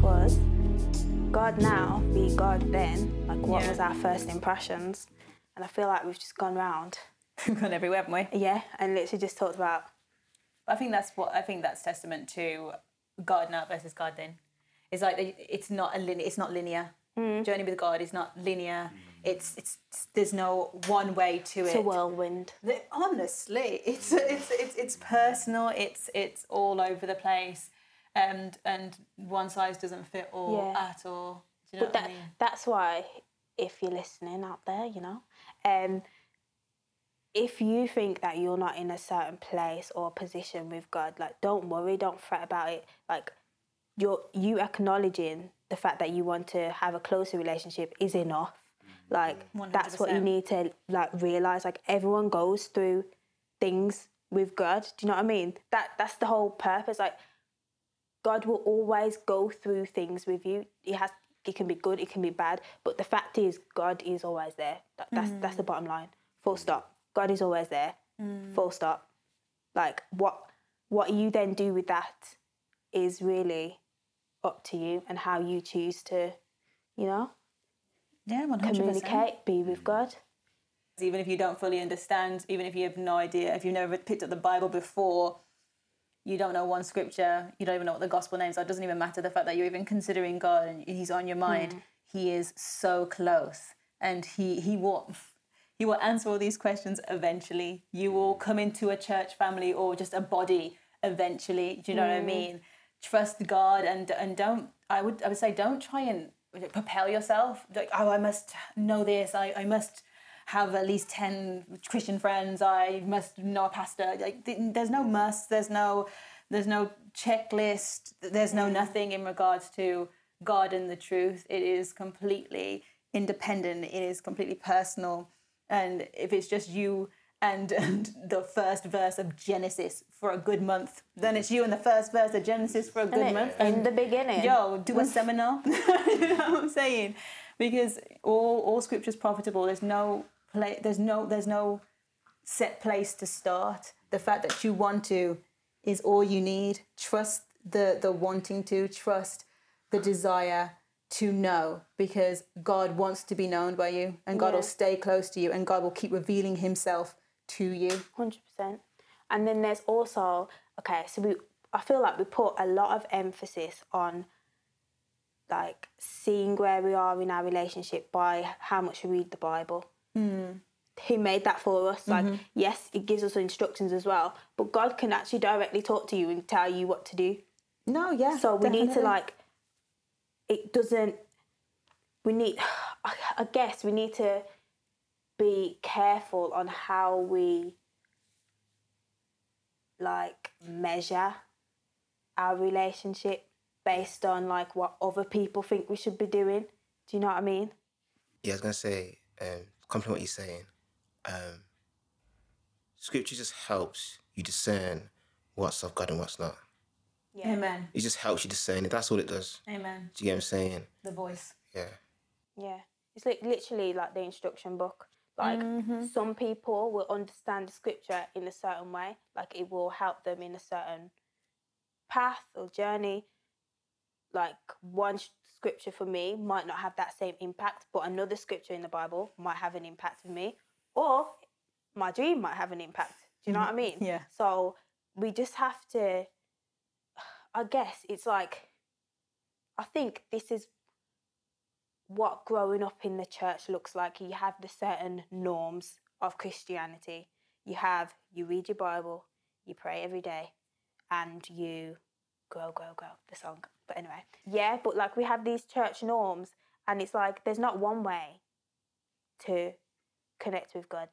was God now, be God then. Like, what Yeah. was our first impressions? And I feel like we've just gone round. We've gone everywhere, haven't we? Yeah, and literally just talked about. I think that's what I think that's testament to God now versus God then. It's like it's not a linear. It's not linear. Mm. Journey with God is not linear. It's it's there's no one way to It's it. a whirlwind. Honestly, it's it's it's it's personal. It's it's all over the place, and and one size doesn't fit all Yeah. at all. Do you know But what that, I mean? that's why, if you're listening out there, you know, um, if you think that you're not in a certain place or position with God, like don't worry, don't fret about it. Like you're you acknowledging the fact that you want to have a closer relationship is enough. Like that's what you need to like realize. Like everyone goes through things with God. Do you know what I mean? That that's the whole purpose. Like God will always go through things with you. It has it can be good, it can be bad, but the fact is God is always there. That, that's that's the mm. bottom line. Full stop. God is always there. Mm. Full stop. Like what what you then do with that is really up to you and how you choose to, you know, Yeah, one hundred percent. communicate, be with mm. God. even if you don't fully understand, even if you have no idea, if you've never picked up the Bible before, you don't know one scripture, you don't even know what the gospel names are, it doesn't even matter. The fact that you're even considering God and He's on your mind, hmm. He is so close, and He He will He will answer all these questions eventually. You will come into a church family or just a body eventually. Do you know what I hmm. mean? Trust God and and don't. I would I would say don't try and propel yourself. Like oh, I must know this. I I must have at least 10 christian friends i must know a pastor. Like there's no must there's no there's no checklist there's no nothing in regards to god and the truth. It is completely independent it is completely personal. And if it's just you and, and the first verse of genesis for a good month then it's you and the first verse of genesis for a good month. In the beginning. yo do a seminar. You know what i'm saying? Because all all scripture's profitable. There's no play there's no there's no set place to start the fact that you want to is all you need trust the the wanting to trust the desire to know because god wants to be known by you and god Yeah. will stay close to you and god will keep revealing himself to you Hundred percent. And then there's also okay, so we I feel like we put a lot of emphasis on like seeing where we are in our relationship by how much we read the Bible. He made that for us. Like, yes, it gives us instructions as well, but God can actually directly talk to you and tell you what to do. no yeah So we need to like. It doesn't. We need. I I guess we need to be careful on how we like measure our relationship based on like what other people think we should be doing. Do you know what I mean? Yeah, I was gonna say, um, compliment what you're saying. Um, scripture just helps you discern what's of God and what's not. amen It just helps you discern it. That's all it does. amen Do you get what I'm saying? the voice Yeah. Yeah, it's like literally like the instruction book. Like some people will understand the scripture in a certain way, like it will help them in a certain path or journey. Like one sh- scripture for me might not have that same impact, but another scripture in the Bible might have an impact for me, or my dream might have an impact. Do you know mm-hmm. what I mean? Yeah. So we just have to. I guess it's like. I think this is what growing up in the church looks like. You have the certain norms of Christianity. You have you read your Bible, you pray every day, and you grow, grow, grow. The song, but anyway, yeah. But like we have these church norms, and it's like there's not one way to connect with God.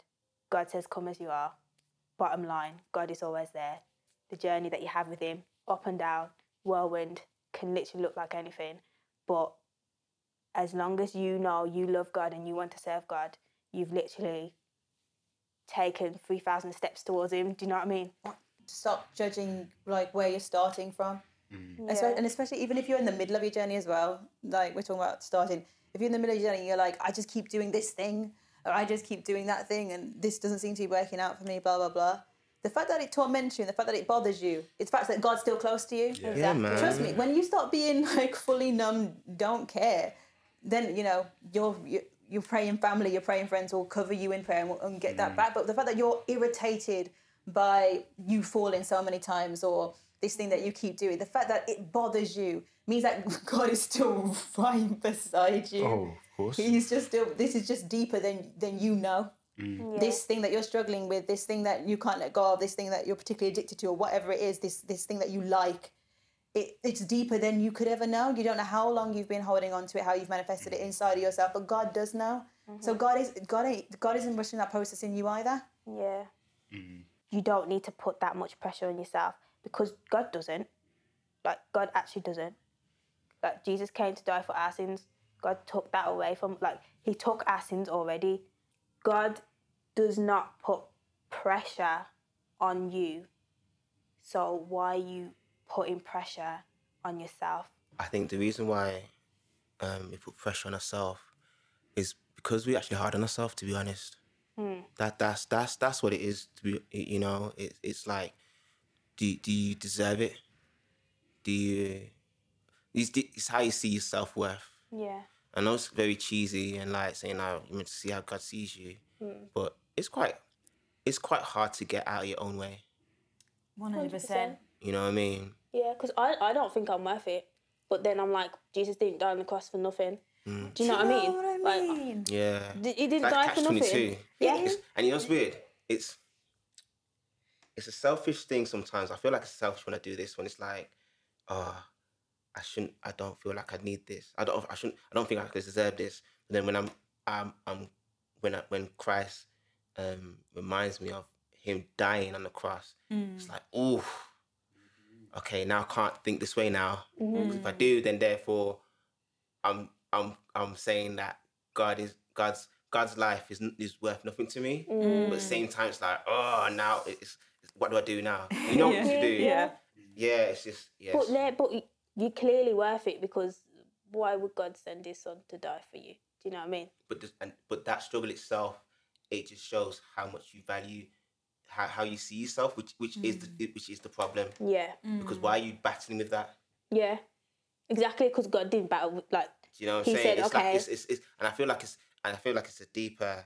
God says, "Come as you are." Bottom line, God is always there. The journey that you have with Him, up and down, whirlwind, can literally look like anything, but as long as you know you love God and you want to serve God, you've literally taken 3,000 steps towards Him. Do you know what I mean? stop judging like where you're starting from Espe- and especially even if you're in the middle of your journey as well like we're talking about starting if you're in the middle of your journey you're like i just keep doing this thing or i just keep doing that thing and this doesn't seem to be working out for me blah blah blah the fact that it torments you and the fact that it bothers you, it's the fact that God's still close to you. Yeah, man. Trust me, when you start being like fully numb, don't care, then you know you're you're, you're praying family, your praying friends will cover you in prayer and, will- and get Mm. that back. But the fact that you're irritated by you falling so many times or this thing that you keep doing, the fact that it bothers you means that God is still right beside you. Oh, of course. He's just still. This is just deeper than than you know. Mm. Yeah. This thing that you're struggling with, this thing that you can't let go of, this thing that you're particularly addicted to, or whatever it is, this this thing that you like, it, it's deeper than you could ever know. You don't know how long you've been holding on to it, how you've manifested it inside of yourself, but God does know. Mm-hmm. So God is God ain't God isn't rushing that process in you either. Yeah. Mm. You don't need to put that much pressure on yourself because God doesn't. Like God actually doesn't. Like Jesus came to die for our sins. God took that away from like he took our sins already. God does not put pressure on you. So why are you putting pressure on yourself? I think the reason why um, we put pressure on ourselves is because we actually hard on ourselves. To be honest, that that's that's that's what it is. To be, you know, it, it's like, do do you deserve it? Do you? It's, it's how you see your self worth. Yeah. I know it's very cheesy and like saying, "Oh, you meant to see how God sees you," hmm. but it's quite, it's quite hard to get out of your own way. One hundred percent. You know what I mean? Yeah, because I, I don't think I'm worth it. But then I'm like, Jesus didn't die on the cross for nothing. Hmm. Do you know what I mean? what I Like. Yeah. D- he didn't Like die for nothing. catch-22. Yeah. It's- and you know what's weird? It's it's a selfish thing sometimes. I feel like it's selfish when I do this. When it's like, oh, I shouldn't. I don't feel like I need this. I don't. I shouldn't. I don't think I deserve this. But then when I'm, I'm, I'm when I, when Christ um, reminds me of Him dying on the cross, it's mm. like, oh, okay. Now I can't think this way now. 'Cause If I mm. do, then therefore, I'm, I'm, I'm saying that God is God's God's life is is worth nothing to me. But at the same mm. time, it's like, oh, now it's what do I do now? You know what to do. Yeah. Yeah, it's just yes. But there, but you're clearly worth it because why would God send His Son to die for you? Do you know what I mean? but this, and but that struggle itself, it just shows how much you value how, how you see yourself, which which is the mm. which is the problem. Yeah, Because why are you battling with that? yeah, exactly. Because God didn't battle with like Do you know what He I'm saying? said, it's okay. like it's, it's, it's and I feel like it's and I feel like it's a deeper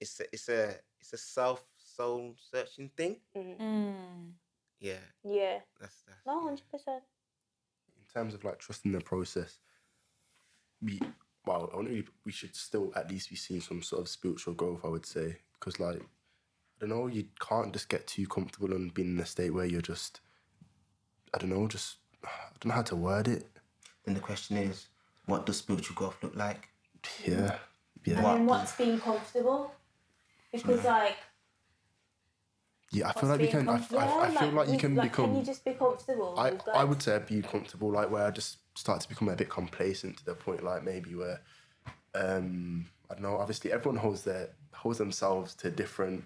it's a it's a it's a self soul searching thing. Mm. Yeah. yeah, That's that's no, hundred percent. in terms of like trusting the process, we well, only we should still at least be seeing some sort of spiritual growth. I would say because like I don't know, you can't just get too comfortable and being in a state where you're just I don't know, just I don't know how to word it. Then the question is, what does spiritual growth look like? Yeah, yeah, And then what's being comfortable? Because like, yeah. I feel like you can. I, comf- I, I yeah, feel like you we- can become. Can you just be comfortable? I, with I would say be comfortable, like where I just start to become a bit complacent to the point, like maybe where, um, I don't know. Obviously, everyone holds their holds themselves to different.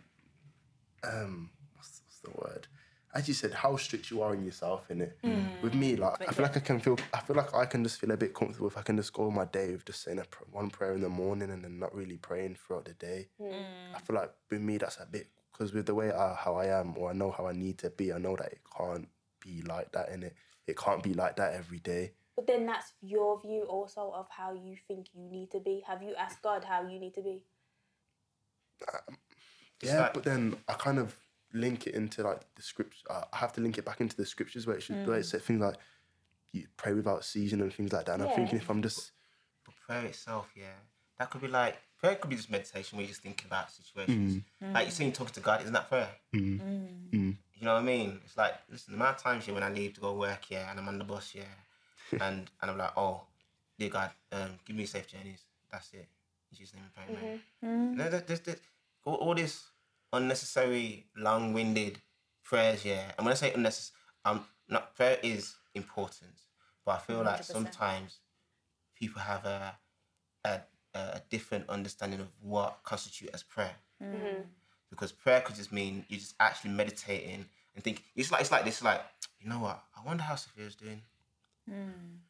Um, what's, what's the word? As you said, how strict you are in yourself in it. With me, like I feel like I can feel. I feel like I can just feel a bit comfortable if I can just go my day with just saying a pr- one prayer in the morning and then not really praying throughout the day. I feel like with me that's a bit because with the way I, how I am or I know how I need to be, I know that it can't be like that in it. It can't be like that every day. But then that's your view also of how you think you need to be. Have you asked God how you need to be? Um, yeah, like- but then I kind of link it into like the scripts. Uh, I have to link it back into the scriptures where it should where it mm. said things like you pray without season and things like that. And I'm thinking if I'm just But prayer itself, yeah, that could be like prayer could be just meditation where you're just thinking about situations. Mm. Mm. Like you're saying, talking to God, isn't that prayer? Mm. You know what I mean? It's like listen, the amount of times here when I leave to go work, yeah, and I'm on the bus, yeah, and and I'm like, oh, dear God, um, give me safe journeys. That's it. In Jesus' name, we pray, man. Mm-hmm. No, there- there's, there's, all, all this unnecessary, long-winded prayers, yeah. And when I say unnecessary, um, not prayer is important, but I feel like 100%. sometimes people have a, a a different understanding of what constitute as prayer. Mm-hmm. Because prayer could just mean you're just actually meditating and think. It's like it's like this. Like you know what? I wonder how Sophia's doing. And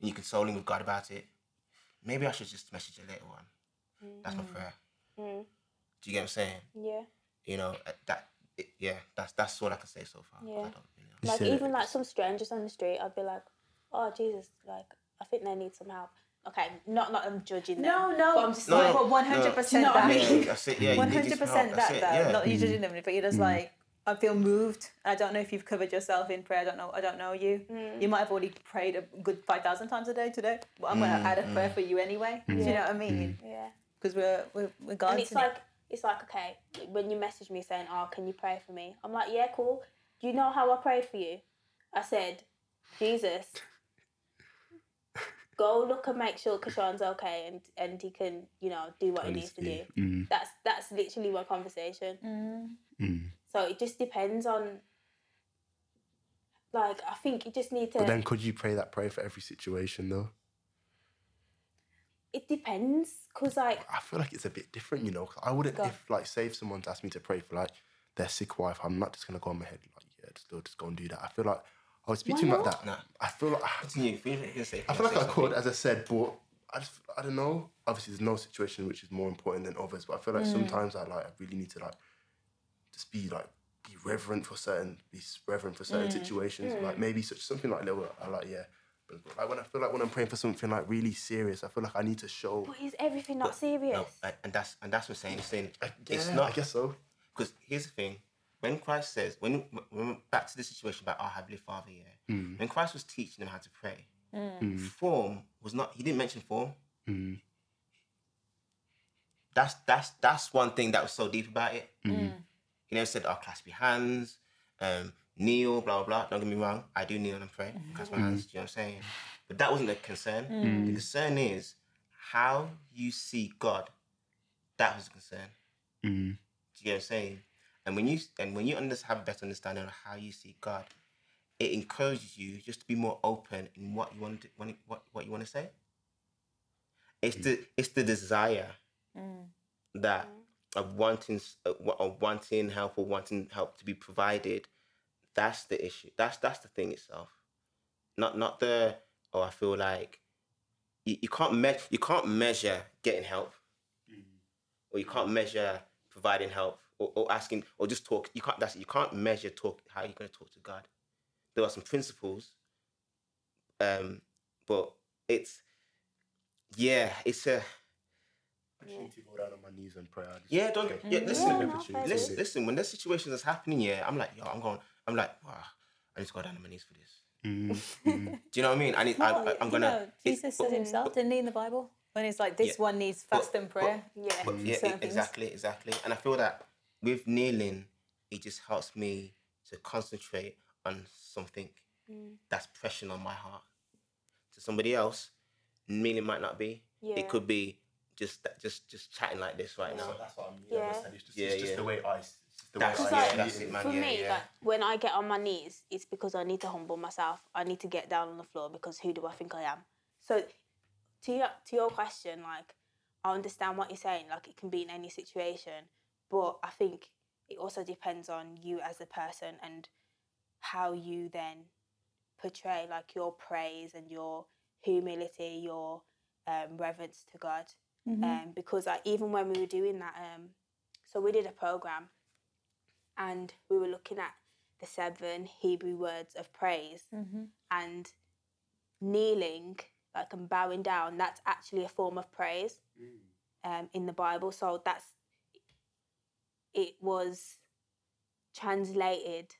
you consoling with God about it. Maybe I should just message her later on. That's my mm-hmm. prayer. Mm. Do you get what I'm saying? Yeah. You know uh, that it, yeah, that's that's all I can say so far. 'cause I Yeah. don't really know. Like even like some strangers on the street, I'd be like, "Oh Jesus, like I think they need some help." Okay, not not I'm judging them. No, no, but I'm just No, like, but one hundred Do you percent know I that. mean? Yeah, that's it. Yeah, you One one hundred percent that's that it, though. yeah. Not you mm. judging them, but you're just mm. like I feel moved. I don't know if you've covered yourself in prayer. I don't know. I don't know you. Mm. You might have already prayed a good five thousand times a day today. But I'm gonna mm, add a prayer for you anyway. Do you know what I mean? yeah. Because we're we're we're gone. And it's like it's like okay, when you message me saying, "Oh, can you pray for me?" I'm like, "Yeah, cool." Do you know how I prayed for you? I said, "Jesus, go look and make sure Kashan's okay, and and he can, you know, do what he needs to do." Mm, That's that's literally my conversation. mm. So it just depends on. Like I think you just need to. But then, could you pray that prayer for every situation though? it depends, cause like I feel like it's a bit different, you know. 'cause I wouldn't Go. if like say if someone's asked me to pray for like their sick wife, I'm not just gonna go on my head like yeah, just go, just go and do that. I feel like I would speak Why to him like not? that. Nah. I feel like Continue. Finish what you're gonna say. I feel like I could, as I said, but I just I don't know. Obviously, there's no situation which is more important than others, but I feel like Mm. sometimes I like I really need to like just be like be reverent for certain be reverent for certain Mm. situations. Like maybe such something like little. I like yeah. But but, like when I feel like when I'm praying for something like really serious, I feel like I need to show. But is everything not serious? No, and- and that's and that's what I'm saying. It's saying it's Yeah, not I guess so. because here's the thing: when Christ says, when when we're back to the situation about our heavenly Father, yeah, Mm. when Christ was teaching them how to pray, form was not. He didn't mention form. Mm. That's that's that's one thing that was so deep about it. He never said, "Oh, clasp your hands, um, kneel, blah blah blah." Don't get me wrong, I do kneel and pray, clasp my hands. Do you know what I'm saying? But that wasn't the concern. The concern is how you see God. That was the concern. Mm. Do you know what I'm saying? And when you and when you under, have a better understanding of how you see God, it encourages you just to be more open in what you want to when, what what you want to say. It's the it's the desire mm. that mm-hmm. of wanting s- wa- of wanting help or wanting help to be provided. That's the issue. That's that's the thing itself. Not not the oh I feel like you, you can't me- you can't measure getting help mm-hmm. or you can't measure providing help or, or asking or just talk. You can't. That's you can't measure talk how you're going to talk to God. There are some principles, um, but it's yeah, it's a Opportunity to go down on my knees and pray. Yeah. Don't yeah. Listen, Yeah, no, listen, listen. When there's situations that's happening, yeah, I'm like, yo, I'm going. I'm like, wow, I need to go down on my knees for this. Mm, mm. Do you know what I mean? I need. I, Well, I, I'm gonna. know, it's- Jesus said himself, didn't he, in the Bible? When he's like, this Yeah. one needs fast and prayer. yeah. But yeah, certain e- exactly, exactly. And I feel that with kneeling, it just helps me to concentrate on something mm. that's pressing on my heart. To somebody else, kneeling might not be. Yeah. It could be just that, just just chatting like this right now. That's what I mean. Yeah. understand. It's just, Yeah, it's just yeah. the way I. Just the That's- way yeah, I see that's it. it, man. For yeah, me, yeah. like when I get on my knees, it's because I need to humble myself. I need to get down on the floor because who do I think I am? So, to your to your question, like I understand what you're saying. Like it can be in any situation, but I think it also depends on you as a person and how you then portray like your praise and your humility, your um, reverence to God. Um, because like even when we were doing that, um, so we did a program and we were looking at the seven Hebrew words of praise and kneeling, like and bowing down, that's actually a form of praise um, in the Bible. So that's it was translated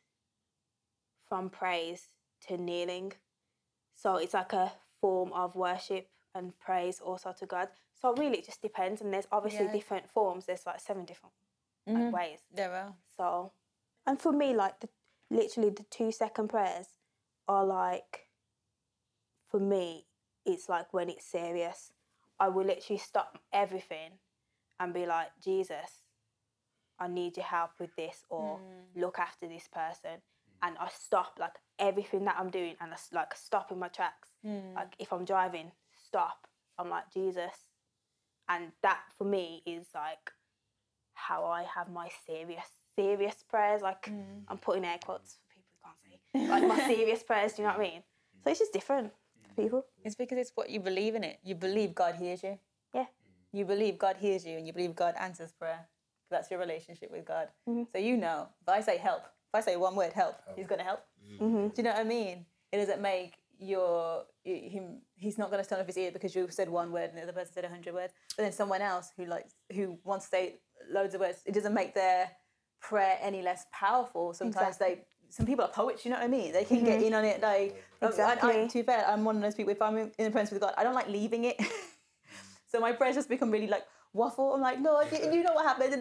from praise to kneeling. So it's like a form of worship and praise also to God. So really, it just depends, and there's obviously Yeah. different forms. There's like seven different like, mm-hmm. ways. There are. So, and for me, like the literally the two second prayers are like, for me, it's like when it's serious. I will literally stop everything and be like, Jesus, I need your help with this, or mm. look after this person. And I stop like everything that I'm doing, and I like stop in my tracks. Mm. Like if I'm driving, stop. I'm like Jesus, and that for me is like how I have my serious, serious prayers. Like mm. I'm putting air quotes for people who can't see. Like my serious prayers. Do you know what I mean? So it's just different for people. It's because it's what you believe in it. You believe God hears you. Yeah. You believe God hears you and you believe God answers prayer. That's your relationship with God. Mm-hmm. So you know, if I say help, if I say one word help, He's going to help. Mm-hmm. Mm-hmm. Do you know what I mean? It doesn't make your him. He's not going to turn off his ear because you said one word and the other person said a hundred words. But then someone else who like who wants to say loads of words, it doesn't make their prayer any less powerful. Sometimes they. Some people are poets, you know what I mean? They can get in on it. Like, oh, I- I, Exactly. to be fair, I'm one of those people. If I'm in in the presence with God, I don't like leaving it. So my prayers just become really like waffle. I'm like, no, you, you know what happened.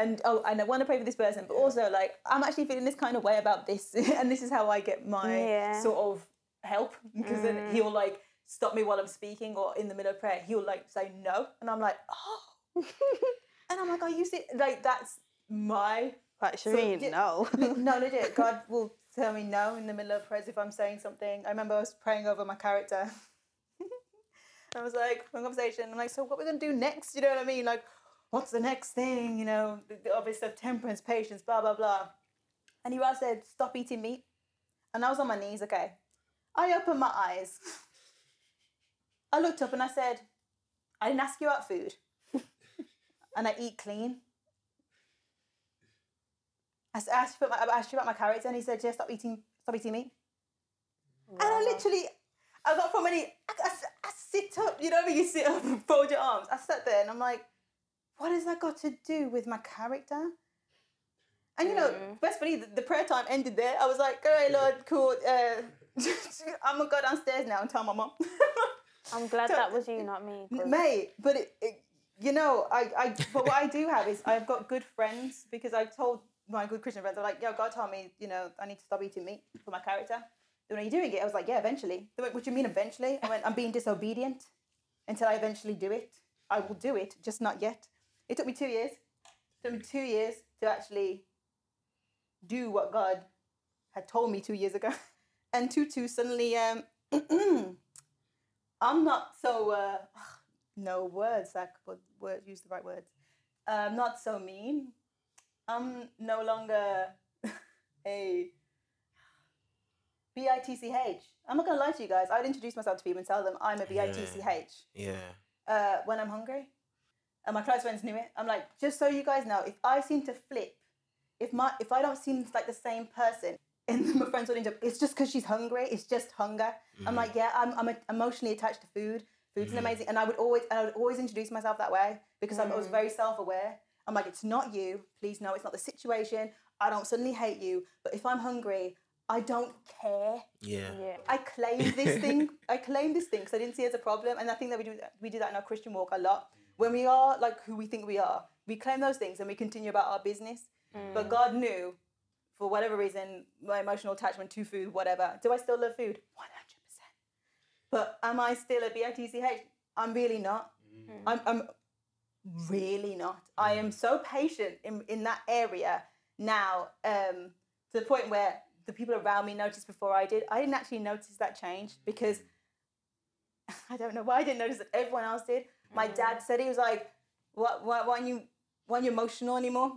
and oh, and I want to pray for this person, but also like I'm actually feeling this kind of way about this, and this is how I get my yeah. sort of help because mm. then he'll like stop me while I'm speaking or in the middle of prayer. He'll like say no, and I'm like, oh, and I'm like, I used it like that's my. Like Shereen, so, no. no, legit. God will tell me no in the middle of prayers if I'm saying something. I remember I was praying over my character I was like, one conversation. I'm like, so what we're gonna do next? You know what I mean? Like, what's the next thing? You know, the, the obvious stuff, temperance, patience, blah blah blah. And he said, stop eating meat. And I was on my knees. Okay, I opened my eyes. I looked up and I said, I didn't ask you about food, and I eat clean. I asked you about my, I asked you about my character, and he said, "Yeah, stop eating, stop eating meat." And I literally, I got from any, I sit up, you know, when you sit up and fold your arms. I sat there, and I'm like, "What has that got to do with my character?" And you know, best believe the, the prayer time ended there. I was like, "All right, Lord, cool. Uh, I'm gonna go downstairs now and tell my mom." I'm glad that was you, not me. 'cause- Mate, but it, it, you know, I, I, but what I do have is I've got good friends because I've told my good Christian friends, they're like, yo, God told me, you know, I need to stop eating meat for my character. When are you doing it? I was like, yeah, eventually. They went, what do you mean eventually? I went, I'm being disobedient until I eventually do it. I will do it, just not yet. It took me two years. It took me two years to actually do what God had told me two years ago. And Tutu suddenly, um, I'm not so uh, no words like but word use the right words. I'm not so mean. I'm no longer a B I T C H. I'm not gonna lie to you guys. I'd introduce myself to people and tell them I'm a B I T C H Yeah. uh, when I'm hungry. And my close friends knew it. I'm like, just so you guys know, if I seem to flip, if my if I don't seem like the same person, and my friends will end up, it's just because she's hungry. It's just hunger. I'm mm-hmm. like, yeah, I'm, I'm emotionally attached to food. Food's mm-hmm. amazing, and I would always I would always introduce myself that way because I'm, I was mm. very self aware. I'm like, it's not you. Please know it's not the situation. I don't suddenly hate you, but if I'm hungry, I don't care. Yeah. Yeah. I claim this thing. I claim this thing because I didn't see it as a problem, and I think that we do we do that in our Christian walk a lot. When we are like who we think we are, we claim those things and we continue about our business. Mm. But God knew, for whatever reason, my emotional attachment to food, whatever. Do I still love food? One hundred percent. But am I still a bitch? I'm really not. Mm. I'm, I'm really not. I am mm. so patient in, in that area now um, to the point where the people around me noticed before I did. I didn't actually notice that change because I don't know why I didn't notice that everyone else did. My mm. dad said he was like, "What? Why, why aren't you? Why aren't you emotional anymore?"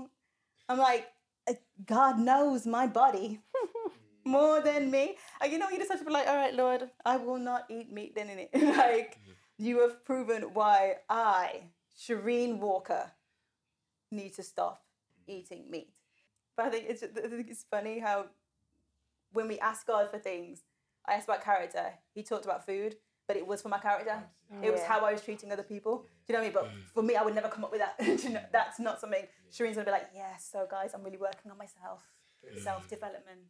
I'm like, "Uh, God knows my body more than me. And you know, you just have to be like, "All right, Lord, I will not eat meat." Then in it, like mm. you have proven why I, Shereen Walker, need to stop mm. eating meat. But I think it's I think it's funny how when we ask God for things, I asked about character. He talked about food, but it was for my character. It was Yeah. how I was treating other people. Do you know what I mean? But mm. for me, I would never come up with that. Do you know, that's not something Shereen's gonna be like, yes, so guys, I'm really working on myself, mm. self development,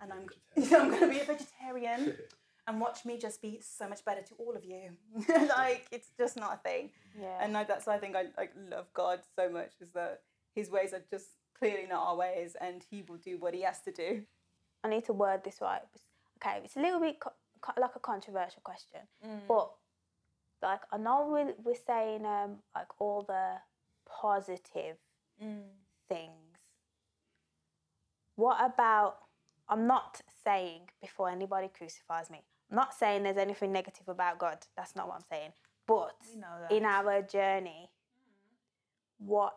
and I'm I'm gonna be a vegetarian. And watch me just be so much better to all of you. like it's just not a thing. Yeah. And I, that's why I think I like love God so much is that His ways are just clearly not our ways, and He will do what He has to do. I need to word this right. Okay, it's a little bit co- co- like a controversial question, but like I know we're, we're saying um like all the positive things. What about? I'm not saying before anybody crucifies me. I'm not saying there's anything negative about God. That's not what I'm saying. But We know that. in our journey, what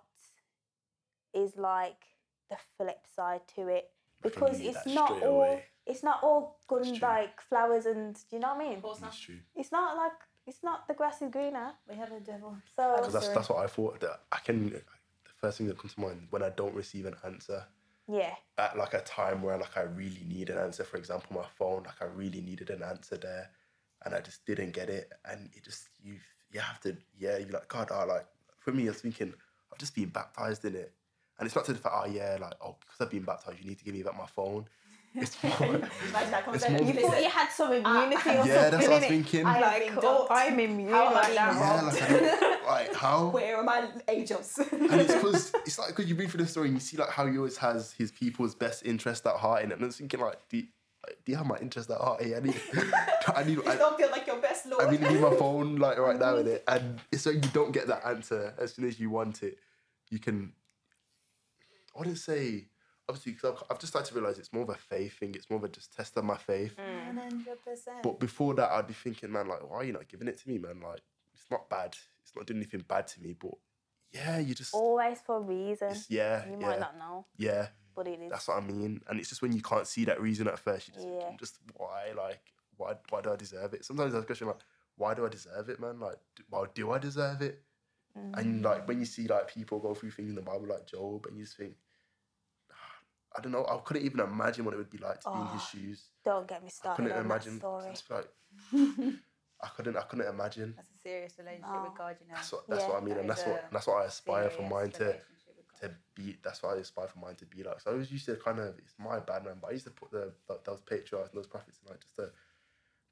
is like the flip side to it? Because it's not all away. it's not all good and true. like flowers and do you know what I mean? That's true. It's not like It's not the grass is greener. We have a devil. So Because that's that's what I thought. That I can. The first thing that comes to mind when I don't receive an answer yeah, at like a time where like I really need an answer. For example, my phone. Like I really needed an answer there, and I just didn't get it. And it just you you have to yeah you're like God. Oh, like for me, I was thinking I've just been baptized in it, and it's not to the fact oh yeah like oh because I've been baptized you need to give me back my phone. It's more. Imagine that conversation. more- you thought you had some immunity or Yeah, that's something. what I was innit? thinking. I like, oh, I'm immune How like are yeah, like, I don't, like how Where are my angels? and it's because it's like because you read through the story and you see like how he always has his people's best interest at heart in it. And I'm thinking like, do you, do you have my interest at heart? Hey, I need, I need, you I, don't feel like your best lord. I really need my phone like right now in it. And it's like you don't get that answer as soon as you want it. You can. I wouldn't say obviously because I've, I've just started to realize it's more of a faith thing. It's more of a just test of my faith. Mm. One hundred percent. But before that, I'd be thinking, man, like, why are you not giving it to me, man? Like, it's not bad. It's not doing anything bad to me. But yeah, you just Always for a reason. yeah, You yeah, might not know, yeah. but it is. That's what I mean. And it's just when you can't see that reason at first, you just Yeah. just why, like, why, why do I deserve it? Sometimes I question like, why do I deserve it, man? Like, do, well, do I deserve it? And mm. like when you see like people go through things in the Bible like Job, and you just think, "Ah, I don't know, I couldn't even imagine what it would be like to be in his Oh, shoes. Don't get me started. I started couldn't on imagine. that story. Like, I couldn't, I couldn't imagine. That's a serious relationship Oh. with God, you know. That's what, that's Yeah. what I mean, That and that's what, that's what I aspire for mine to relationship with God. to be that's what I aspire for mine to be like. So I always used to kind of it's my bad man, but I used to put the, th those patriarchs and those prophets in like just a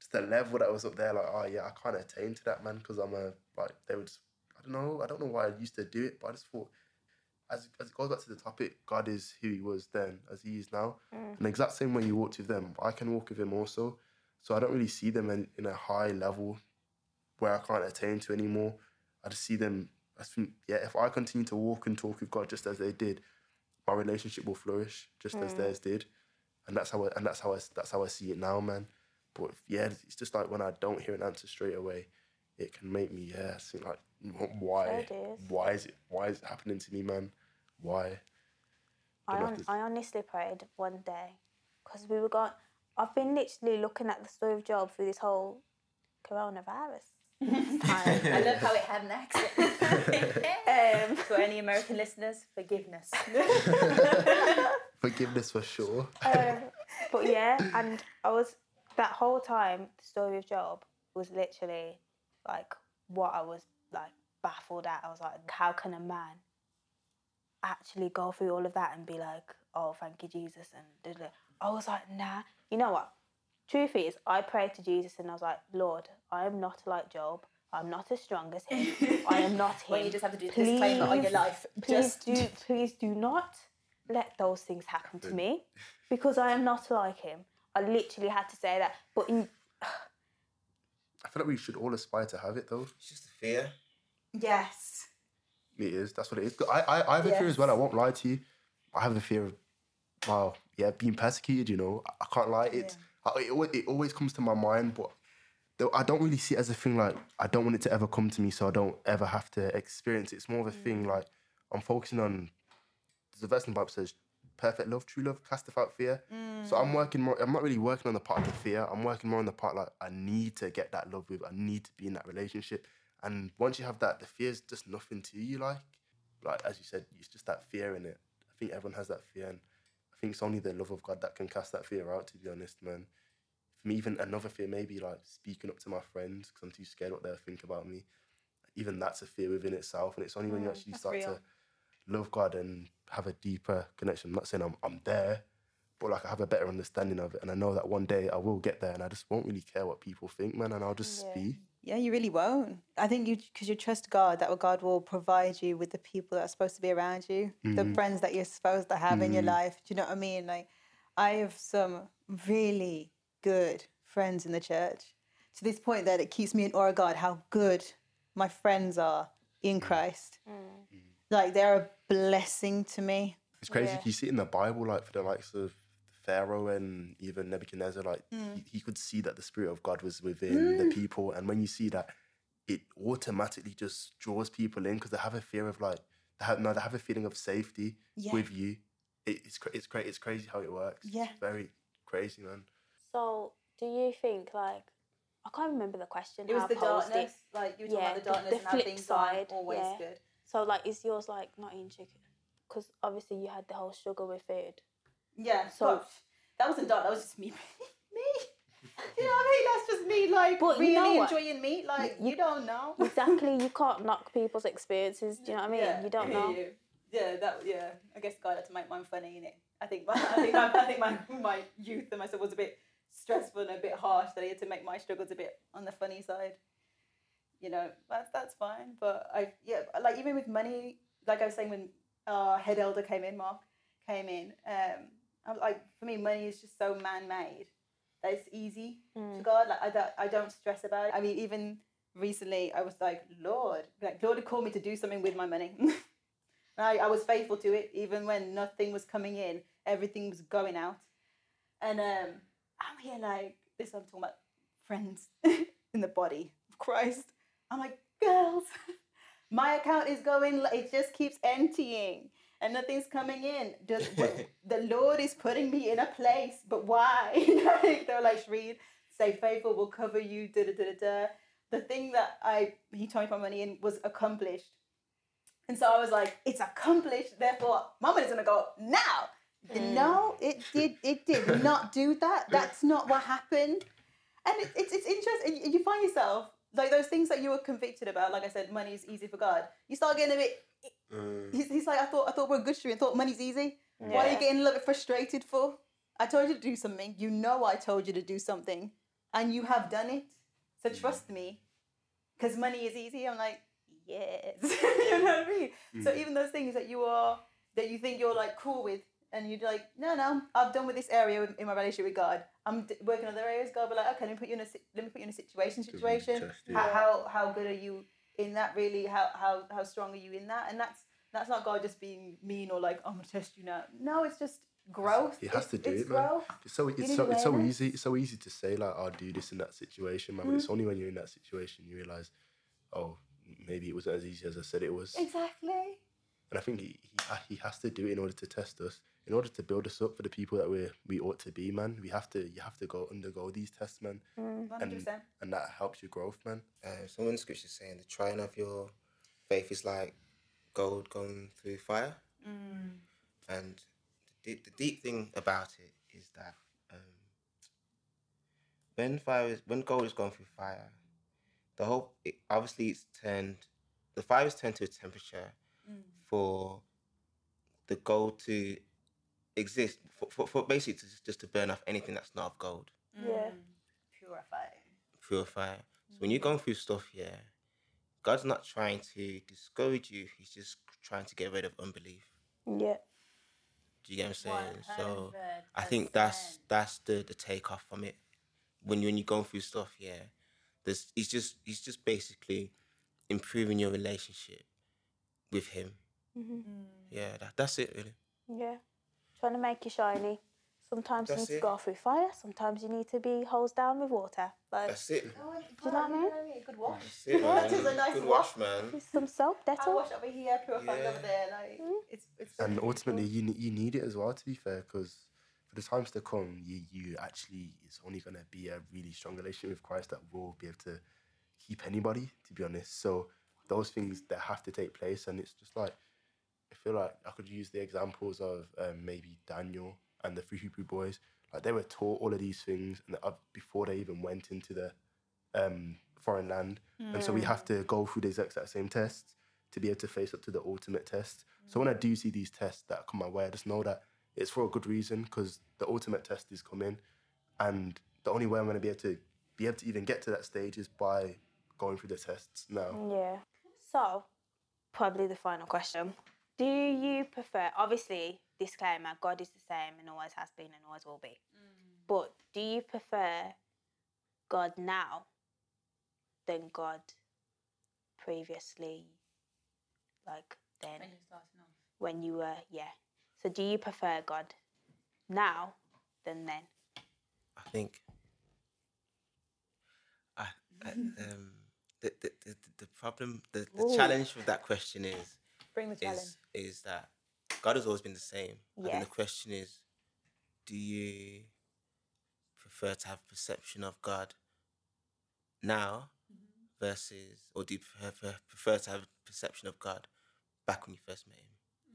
just the level that was up there. Like oh yeah, I can't attain to that man because I'm a like they would. Just, I don't know. I don't know why I used to do it, but I just thought as as it goes back to the topic, God is who He was then as He is now. Mm. And the exact same way you walked with them, I can walk with Him also. So I don't really see them in, in a high level where I can't attain to anymore. I just see them. I think yeah, if I continue to walk and talk with God just as they did, my relationship will flourish just as mm. theirs did, and that's how I, and that's how I, that's how I see it now, man. But yeah, it's just like when I don't hear an answer straight away, it can make me yeah think like why Sure why is it why is it happening to me, man? Why? I, Don't know hon- if this- I honestly prayed one day because we were going. I've been literally looking at the story of Job through this whole coronavirus time. I love how it had an accent. um, For any American listeners, forgiveness. Forgiveness for sure. um, but yeah, and I was that whole time. The story of Job was literally like what I was like baffled at. I was like, how can a man actually go through all of that and be like, oh, thank you, Jesus, and. I was like, nah. You know what? Truth is, I prayed to Jesus and I was like, Lord, I am not like Job. I'm not as strong as him. I am not him. Well, you just have to do a disclaimer on your Please- life. Please Just do, please do not let those things happen to me because I am not like him. I literally had to say that. But in, I feel like we should all aspire to have it though. It's just a fear. Yes. It is. That's what it is. I, I, I have a fear as well. I won't lie to you. I have a fear of, well, yeah, being persecuted. You know, I, I can't lie. It's I, it, always, it always comes to my mind, but though I don't really see it as a thing like I don't want it to ever come to me, so I don't ever have to experience it. It's more of a thing mm. like I'm focusing on. There's a verse in the Bible says, "Perfect love, true love, casteth out fear." So I'm mm. working more. I'm not really working on the part of the fear. I'm working more on the part like I need to get that love with. I need to be in that relationship. And once you have that, the fear is just nothing to you. Like, like as you said, it's just that fear in it. I think everyone has that fear, and I think it's only the love of God that can cast that fear out. To be honest, man. For me, even another fear, maybe like speaking up to my friends because I'm too scared what they'll think about me. Even that's a fear within itself, and it's only when you mm, actually start real. to love God and have a deeper connection. I'm not saying I'm I'm there, but like I have a better understanding of it, and I know that one day I will get there, and I just won't really care what people think, man, and I'll just Yeah. be. Yeah, you really won't. I think you because you trust God that God will provide you with the people that are supposed to be around you, the mm-hmm. friends that you're supposed to have in your mm-hmm. life. Do you know what I mean? Like, I have some really good friends in the church to this point that it keeps me in awe of God how good my friends are in mm. Christ. Mm. Mm. Like they're a blessing to me. It's crazy. Yeah. You see it in the Bible, like for the likes of Pharaoh and even Nebuchadnezzar, like mm. he, he could see that the spirit of God was within the mm. people, and when you see that, it automatically just draws people in because they have a fear of like they have no, they have a feeling of safety Yeah. with you. It, it's cra- it's great. It's crazy how it works. Yeah. It's very crazy, man. so, do you think like I can't remember the question. It was the posed darkness. Like you were talking Yeah, about the the- darkness the and how flip things side, always yeah. good. So like, is yours like not eating chicken? Because obviously you had the whole sugar with food. Yeah. So- that wasn't dark. That was just me. me. You know what I mean? That's just me, like But you really know enjoying meat. Like you, You- don't know. Exactly. you can't knock people's experiences. Do you know what I mean? Yeah, you don't know. you. Yeah, that. Yeah, I guess God had to make mine funny in it. I think. My, I think. My, I think my my youth and myself was a bit stressful and a bit harsh. That he had to make my struggles a bit on the funny side. You know, that's that's fine. But I yeah, like even with money, like I was saying when our head elder came in, Mark came in. Um, I'm like for me, money is just so man made that it's easy to God. Like I don't I don't stress about it. I mean, even recently, I was like, Lord, like Lord had called me to do something with my money. I, I was faithful to it, even when nothing was coming in, everything was going out. And um, I'm here like this. I'm talking about friends in the body of Christ. I'm like, girls, my account is going. It just keeps emptying, and nothing's coming in. The, the, the Lord is putting me in a place, but why? like, they're like, Shreed, stay faithful. We'll cover you. Da da da da da. The thing that I he told me put money in was accomplished. And so I was like, it's accomplished, therefore my money's gonna go now. Mm. No, it did it did not do that. That's not what happened. And it, it's it's interesting. You find yourself like those things that you were convicted about, like I said, money is easy for God. You start getting a bit Mm. he's, he's like, I thought I thought we're good street and thought money's easy. Why are you getting a little bit frustrated for? I told you to do something. You know I told you to do something. And you have done it. So trust me. Because money is easy. I'm like, yes. you know what I mean? So even those things that you are that you think you're like cool with and you're like, no, no, I've done with this area in my relationship with God. I'm d- working on other areas. God, be like, okay, let me put you in a si- let me put you in a situation. Situation. test. How, how how good are you in that? Really, how how how strong are you in that? And that's that's not God just being mean or like I'm gonna test you now. No, it's just growth. He has to do it's it, man. growth. It's so it's so it's so easy. It's so easy to say like, "I'll do this in that situation," man. But Mm. it's only when you're in that situation you realize, oh, maybe it wasn't as easy as I said it was. Exactly. And I think he, he he has to do it in order to test us, in order to build us up for the people that we we ought to be, man. We have to you have to go undergo these tests, man, One hundred percent. and that helps your growth, man. Uh, so when the saying the trying of your faith is like gold going through fire, and the, the deep thing about it is that um, when fire is when gold is going through fire, the whole it, obviously it's turned the fire is turned to a temperature for the gold to exist for, for, for basically to, just- just to burn off anything that's not of gold mm. Yeah. Purify. purify. So when you're going through stuff, yeah, God's not trying to discourage you. He's just trying to get rid of unbelief. Yeah. Do you get what I'm saying? So I think that's that's the the takeoff from it. When you when you're going through stuff, yeah, there's he's just he's just basically improving your relationship with him. Mm-hmm. Mm. Yeah, that, that's it really. Yeah. Trying to make you shiny. Sometimes That's you need it. to go through fire. Sometimes you need to be hosed down with water. Like That's it. Oh, do you know what I mean? Good wash. That's it, man. is a nice Good wash. wash, man. with some soap, Dettol. I Dettol. wash over here, purify Yeah. over there. Like mm-hmm. it's it's. And ultimately, you you need it as well. To be fair, because for the times to come, you you actually it's only gonna be a really strong relationship with Christ that will be able to keep anybody. To be honest, so those things that have to take place, and it's just like I feel like I could use the examples of um, maybe Daniel and the Free Hebrew boys. Like they were taught all of these things, and uh, before they even went into the um, foreign land, and so we have to go through these exact same tests to be able to face up to the ultimate test. So when I do see these tests that come my way, I just know that it's for a good reason because the ultimate test is coming, and the only way I'm going to be able to be able to even get to that stage is by going through the tests now. Yeah. So, probably the final question. Do you prefer, obviously, disclaimer, God is the same and always has been and always will be. But do you prefer God now than God previously, like then, when you were, yeah. So, do you prefer God now than then? I think I, I um the, the, the, the problem the, the Ooh. challenge with that question is Bring the challenge. is is that God has always been the same. I think Yeah. the question is, do you prefer to have perception of God now mm-hmm. versus, or do you prefer, prefer to have a perception of God back when you first met him?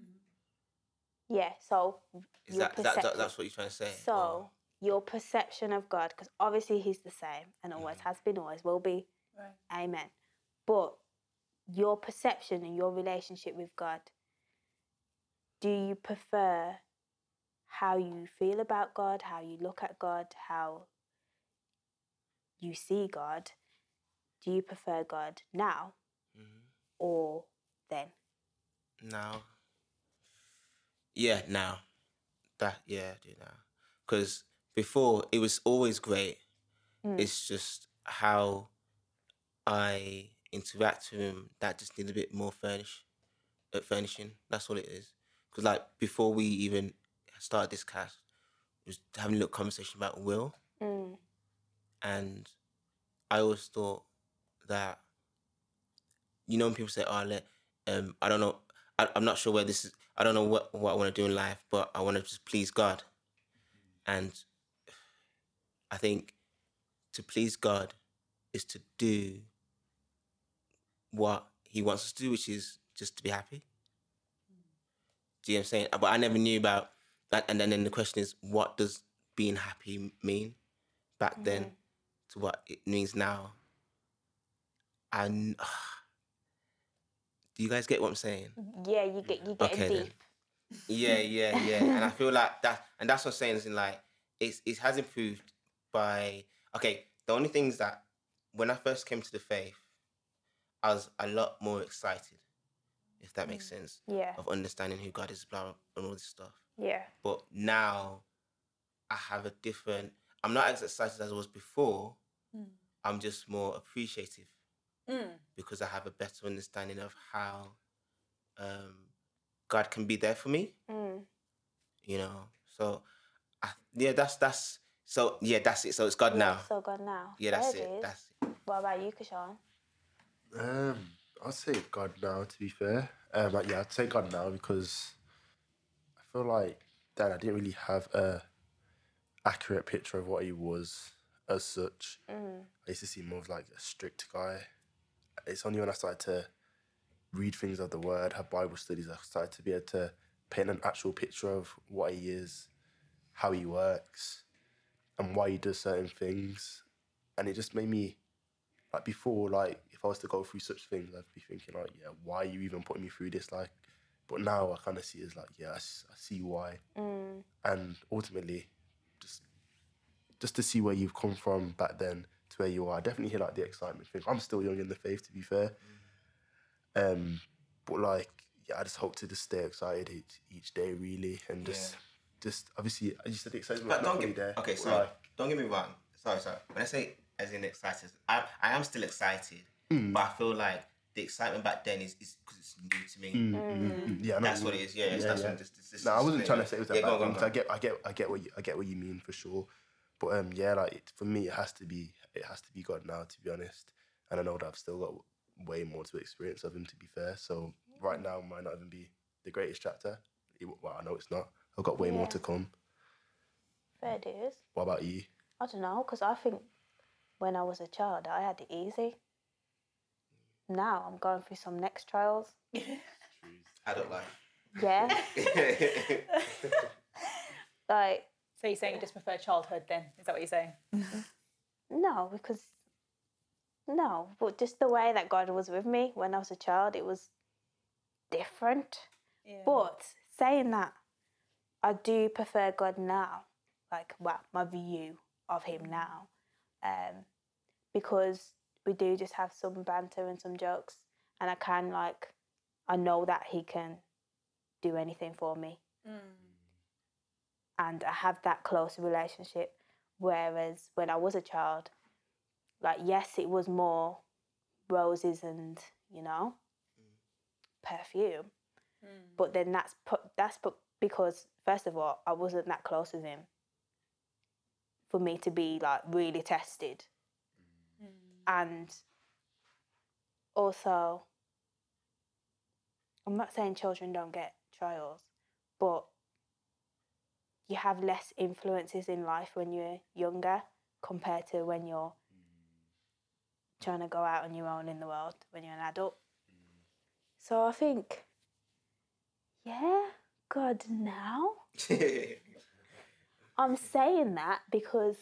Mm-hmm. Yeah. So Is your that, is that, that that's what you're trying to say? So Or- your perception of God, because obviously He's the same and always mm. has been, always will be. Right. Amen. But your perception and your relationship with God, do you prefer how you feel about God, how you look at God, how you see God? Do you prefer God now Mhm. or then? Now. Yeah, now. That yeah, I do now. Because before it was always great. Mm. It's just how I interact with him that just needs a bit more furnish, uh, furnishing. That's all it is. Because like before we even started this cast, we was having a little conversation about will, Mm. and I always thought that you know when people say, "Oh, let, um, I don't know, I, I'm not sure where this is. I don't know what what I want to do in life, but I want to just please God." And I think to please God is to do what He wants us to do, which is just to be happy. Do you know what I'm saying? But I never knew about that. And then, then the question is, what does being happy mean back then mm-hmm. to what it means now? And do you guys get what I'm saying? Yeah, you get you getting Okay, then. deep. Yeah, yeah, yeah. and I feel like that, and that's what I'm saying is in like it's it has improved by okay. The only things that when I first came to the faith, I was a lot more excited, if that makes sense, Yeah, of understanding who God is, blah, blah, and all this stuff. yeah, But now, I have a different. I'm not as excited as I was before. Mm. I'm just more appreciative Mm. because I have a better understanding of how um, God can be there for me. mm. You know, so I, yeah, that's that's so yeah, that's it. So it's God now. So God now. Yeah, that's it. it. That's it. What about you, Kashan? Um, I'd say God now. To be fair, um, like, yeah, I'd say God now because I feel like then I didn't really have a accurate picture of what he was as such. Mm. I used to see him more of like a strict guy. It's only when I started to read things of the word, have Bible studies, I started to be able to paint an actual picture of what he is, how he works, and why he does certain things. And it just made me like before, like if I was to go through such things, I'd be thinking like, yeah, why are you even putting me through this? Like, but now I kind of see it as like, yeah, I see why, Mm. and ultimately, just just to see where you've come from back then to where you are, I definitely hear like the excitement thing. I'm still young in the faith, to be fair, um, but like, yeah, I just hope to just stay excited each, each day, really, and just. Yeah. Just obviously, I just said the excitement. But don't fully get there. okay. but, Sorry, like, don't get me wrong. Sorry, sorry. When I say as in excited, I I am still excited, but I feel like the excitement back then is is because it's new to me. mm, mm, mm. yeah, That's what it is. Yeah, it's, Yeah, that's yeah. what this, this, this No, I wasn't trying to say it was a yeah, bad go on, go thing. on, 'cause go I get, I get, I get what you, I get what you mean for sure. But um, yeah, like it, for me, it has to be, it has to be God now, to be honest. And I know that I've still got way more to experience of Him, to be fair. So right now might not even be the greatest chapter. It- well, I know it's not. I've got way more to come. Fair dues. What about you? I don't know, because I think when I was a child, I had it easy. Now I'm going through some next trials. Adult life. Yeah, like So you're saying you just prefer childhood then? Is that what you're saying? no, because no, but just the way that God was with me when I was a child, it was different. Yeah. But saying that, I do prefer God now, like well, my view of Him now, um, because we do just have some banter and some jokes, and I can like, I know that He can do anything for me, mm. and I have that close relationship. Whereas when I was a child, like yes, it was more roses and you know mm. perfume, mm. but then that's put that's put because first of all, I wasn't that close with him for me to be like really tested, and also, I'm not saying children don't get trials, but you have less influences in life when you're younger compared to when you're trying to go out on your own in the world when you're an adult. So I think, yeah, God now. I'm saying that because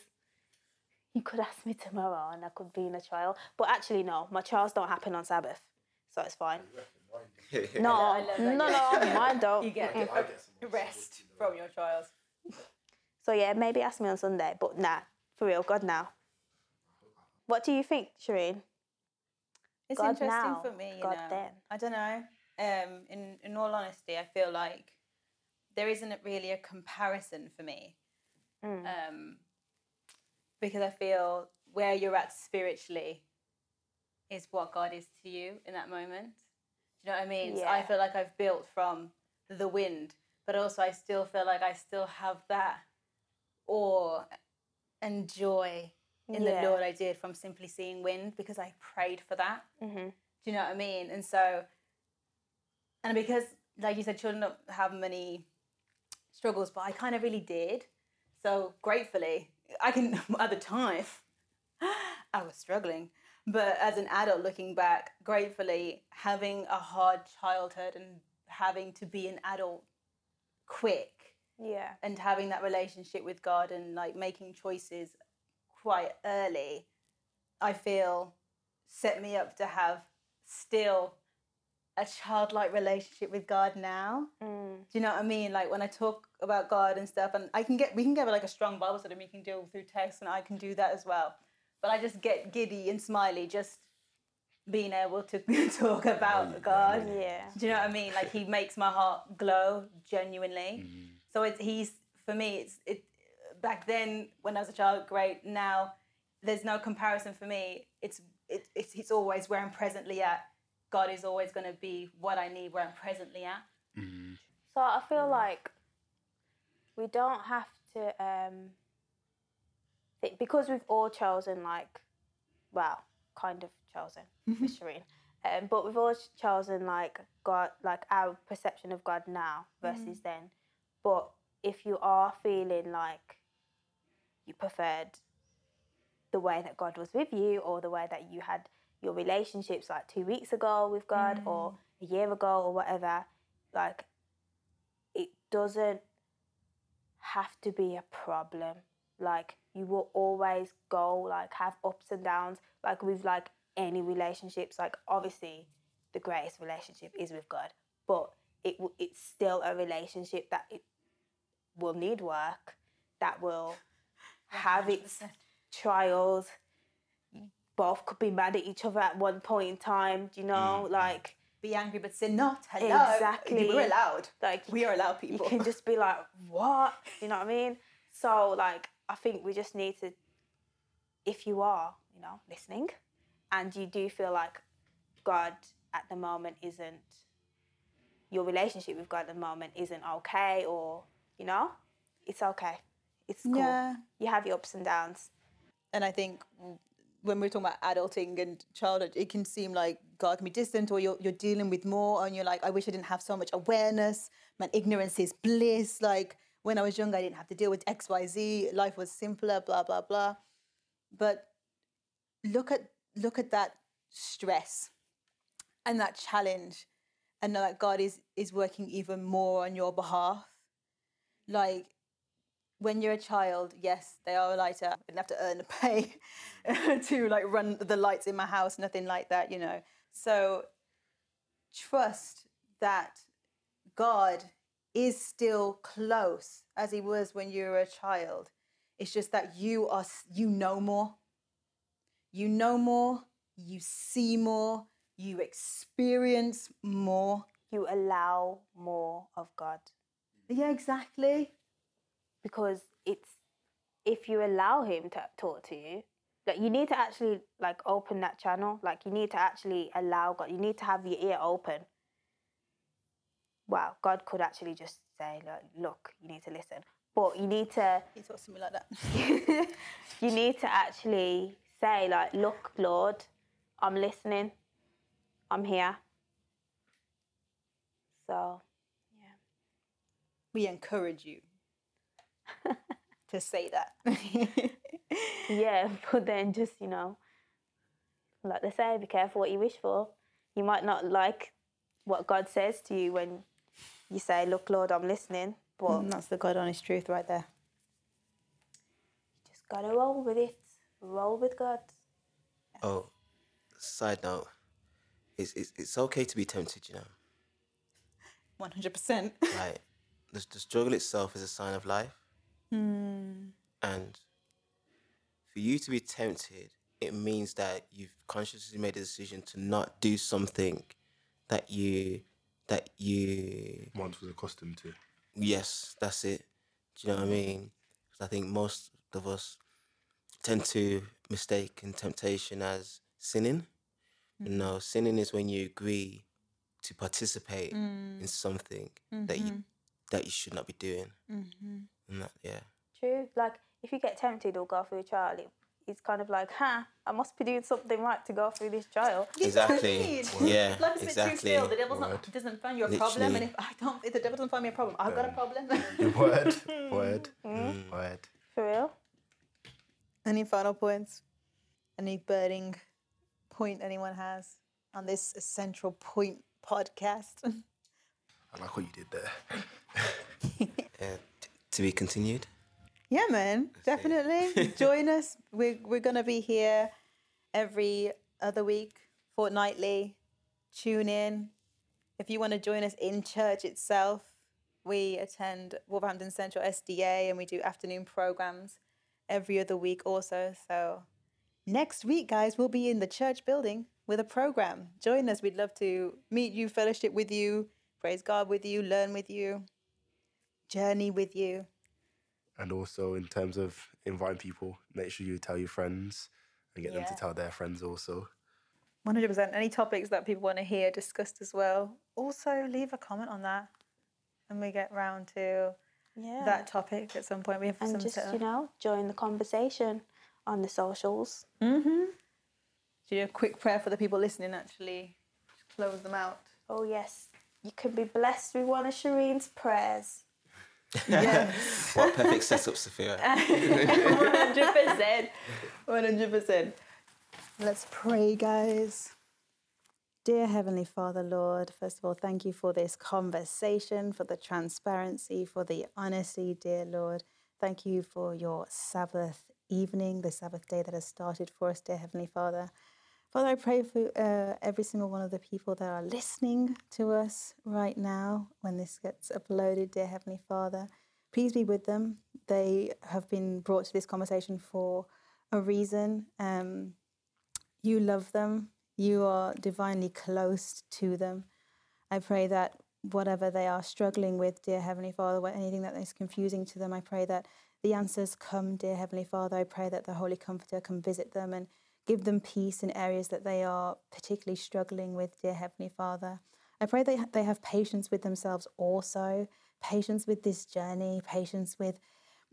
you could ask me tomorrow and I could be in a trial. But actually, no, my trials don't happen on Sabbath, so it's fine. No, I love no, that, no, mine don't. You get Mm-mm. rest from your trials. So yeah, maybe ask me on Sunday, but nah, for real, God now. What do you think, Shereen? It's God interesting now, for me, you God know. then. I don't know. Um, in in all honesty, I feel like there isn't really a comparison for me. Mm. Um, because I feel where you're at spiritually is what God is to you in that moment. Do you know what I mean? So I feel like I've built from the wind, but also I still feel like I still have that awe and joy in Yeah. the Lord I did from simply seeing wind because I prayed for that. Mm-hmm. Do you know what I mean? And so, and because, like you said, children don't have many struggles, but I kind of really did. So gratefully, I can, at the time, I was struggling. But as an adult looking back, gratefully, having a hard childhood and having to be an adult quick Yeah. and having that relationship with God and like making choices quite early, I feel set me up to have still a childlike relationship with God now. Mm. Do you know what I mean? Like when I talk about God and stuff, and I can get we can get like a strong Bible study, we can do through text, and I can do that as well. But I just get giddy and smiley just being able to talk about God. Yeah. Do you know what I mean? Like he makes my heart glow genuinely. So it's he's for me. It's it back then when I was a child, great. Now there's no comparison for me. It's it, it's it's always where I'm presently at. God is always going to be what I need where I'm presently at. So I feel like we don't have to um think because we've all chosen like well, kind of chosen for Shereen. Um, but we've all chosen like God like our perception of God now versus then. But if you are feeling like you preferred the way that God was with you or the way that you had your relationships like two weeks ago with God or mm. a year ago or whatever, like it doesn't have to be a problem. Like you will always go like have ups and downs. Like with like any relationships, like obviously the greatest relationship is with God, but it it's still a relationship that it will need work, that will have its trials. Both could be mad at each other at one point in time. Do you know, mm-hmm. like Be angry but sin not. Hello. Exactly. We're allowed. like We are allowed people. you can just be like, what? You know what I mean? So like I think we just need to if you are, you know, listening and you do feel like God at the moment isn't your relationship with God at the moment isn't okay or, you know, it's okay. It's cool. Yeah. You have your ups and downs. and I think when we're talking about adulting and childhood, it can seem like God can be distant, or you're you're dealing with more, and you're like, I wish I didn't have so much awareness. Man, ignorance is bliss. Like when I was younger, I didn't have to deal with X, Y, Z. Life was simpler. Blah blah blah. But look at look at that stress and that challenge, and know that God is is working even more on your behalf. Like when you're a child, yes, they are a lighter. I didn't have to earn a pay to like run the lights in my house, nothing like that, you know. So trust that God is still close as he was when you were a child. It's just that you are you know more. You know more, you see more, you experience more. You allow more of God. Yeah, exactly. Because it's if you allow him to talk to you like you need to actually like open that channel. Like you need to actually allow god you need to have your ear open. Wow god could actually just say like, look you need to listen. But you need to He talks to me like that. you need to actually say like look lord i'm listening. I'm here. So yeah. we encourage you to say that. yeah but then just you know like they say, be careful what you wish for. You might not like what God says to you when you say, "Look, Lord, I'm listening," but And that's the God honest truth right there. You just gotta roll with it. Roll with God. Oh, side note, it's, it's it's okay to be tempted, you know. One hundred percent. Like the, the struggle itself is a sign of life, Hmm. and for you to be tempted, it means that you've consciously made a decision to not do something that you that you Once was accustomed to. Yes, that's it. Do you know what I mean? 'Cause I think most of us tend to mistake in temptation as sinning. Hmm. No, sinning is when you agree to participate hmm. in something that you mm-hmm. that you should not be doing. Mm-hmm. And that, yeah, True. Like if you get tempted or go through a trial, it, it's kind of like, huh, I must be doing something right to go through this trial. exactly. yeah, Life's a bit too exactly. still. The devil's not doesn't find you a problem, and if I don't, if the devil doesn't find me a problem, I've got a um, problem. Word, word, mm-hmm. mm, word. For real. Any final points? Any burning point anyone has on this central point podcast? I like what you did there. Yeah, t- to be continued. Yeah, man, definitely. Join us. We're we're gonna be here every other week, fortnightly. Tune in. If you want to join us in church itself, we attend Wolverhampton Central SDA and we do afternoon programs every other week also. So next week, guys, we'll be in the church building with a program. Join us. We'd love to meet you, fellowship with you, praise God with you, learn with you, journey with you. And also in terms of inviting people, make sure you tell your friends and get them to tell their friends also. One hundred percent. Any topics that people want to hear discussed as well. Also, leave a comment on that, and we get round to Yeah. that topic at some point. We have and some. just set you know join the conversation on the socials. Mm-hmm. Do you do a quick prayer for the people listening. Actually, just close them out. Oh yes, you can be blessed with one of Shereen's prayers. Yes, What a perfect setup, Sophia. one hundred percent. One hundred percent. Let's pray, guys. Dear Heavenly Father, Lord, first of all, thank you for this conversation, for the transparency, for the honesty, dear Lord. Thank you for your Sabbath evening, the Sabbath day that has started for us, dear Heavenly Father. Father, I pray for uh, every single one of the people that are listening to us right now when this gets uploaded, dear Heavenly Father. Please be with them. They have been brought to this conversation for a reason. Um, you love them. You are divinely close to them. I pray that whatever they are struggling with, dear Heavenly Father, anything that is confusing to them, I pray that the answers come, dear Heavenly Father. I pray that the Holy Comforter can visit them and give them peace in areas that they are particularly struggling with, dear Heavenly Father. I pray they, they have patience with themselves also, patience with this journey, patience with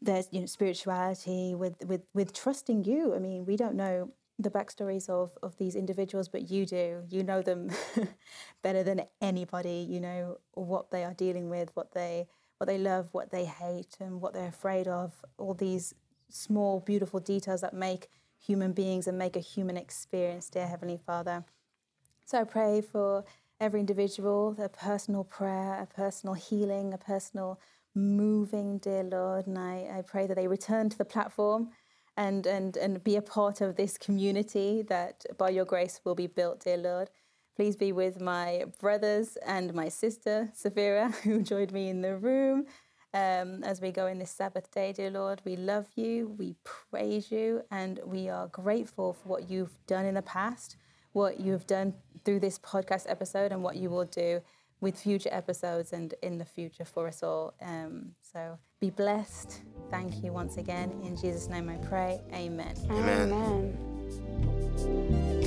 their you know, spirituality, with, with, with trusting you. I mean, we don't know the backstories of, of these individuals, but you do. You know them better than anybody. You know what they are dealing with, what they what they love, what they hate, and what they're afraid of. All these small, beautiful details that make human beings and make a human experience, dear Heavenly Father. So I pray for every individual, a personal prayer, a personal healing, a personal moving, dear Lord. And I, I pray that they return to the platform and, and, and be a part of this community that by your grace will be built, dear Lord. Please be with my brothers and my sister, Safira, who joined me in the room um, as we go in this Sabbath day, dear Lord. We love you, we praise you, and we are grateful for what you've done in the past, what you have done through this podcast episode, and what you will do with future episodes and in the future for us all. Um, so be blessed. Thank you once again. In Jesus' name I pray. Amen. Amen. Amen.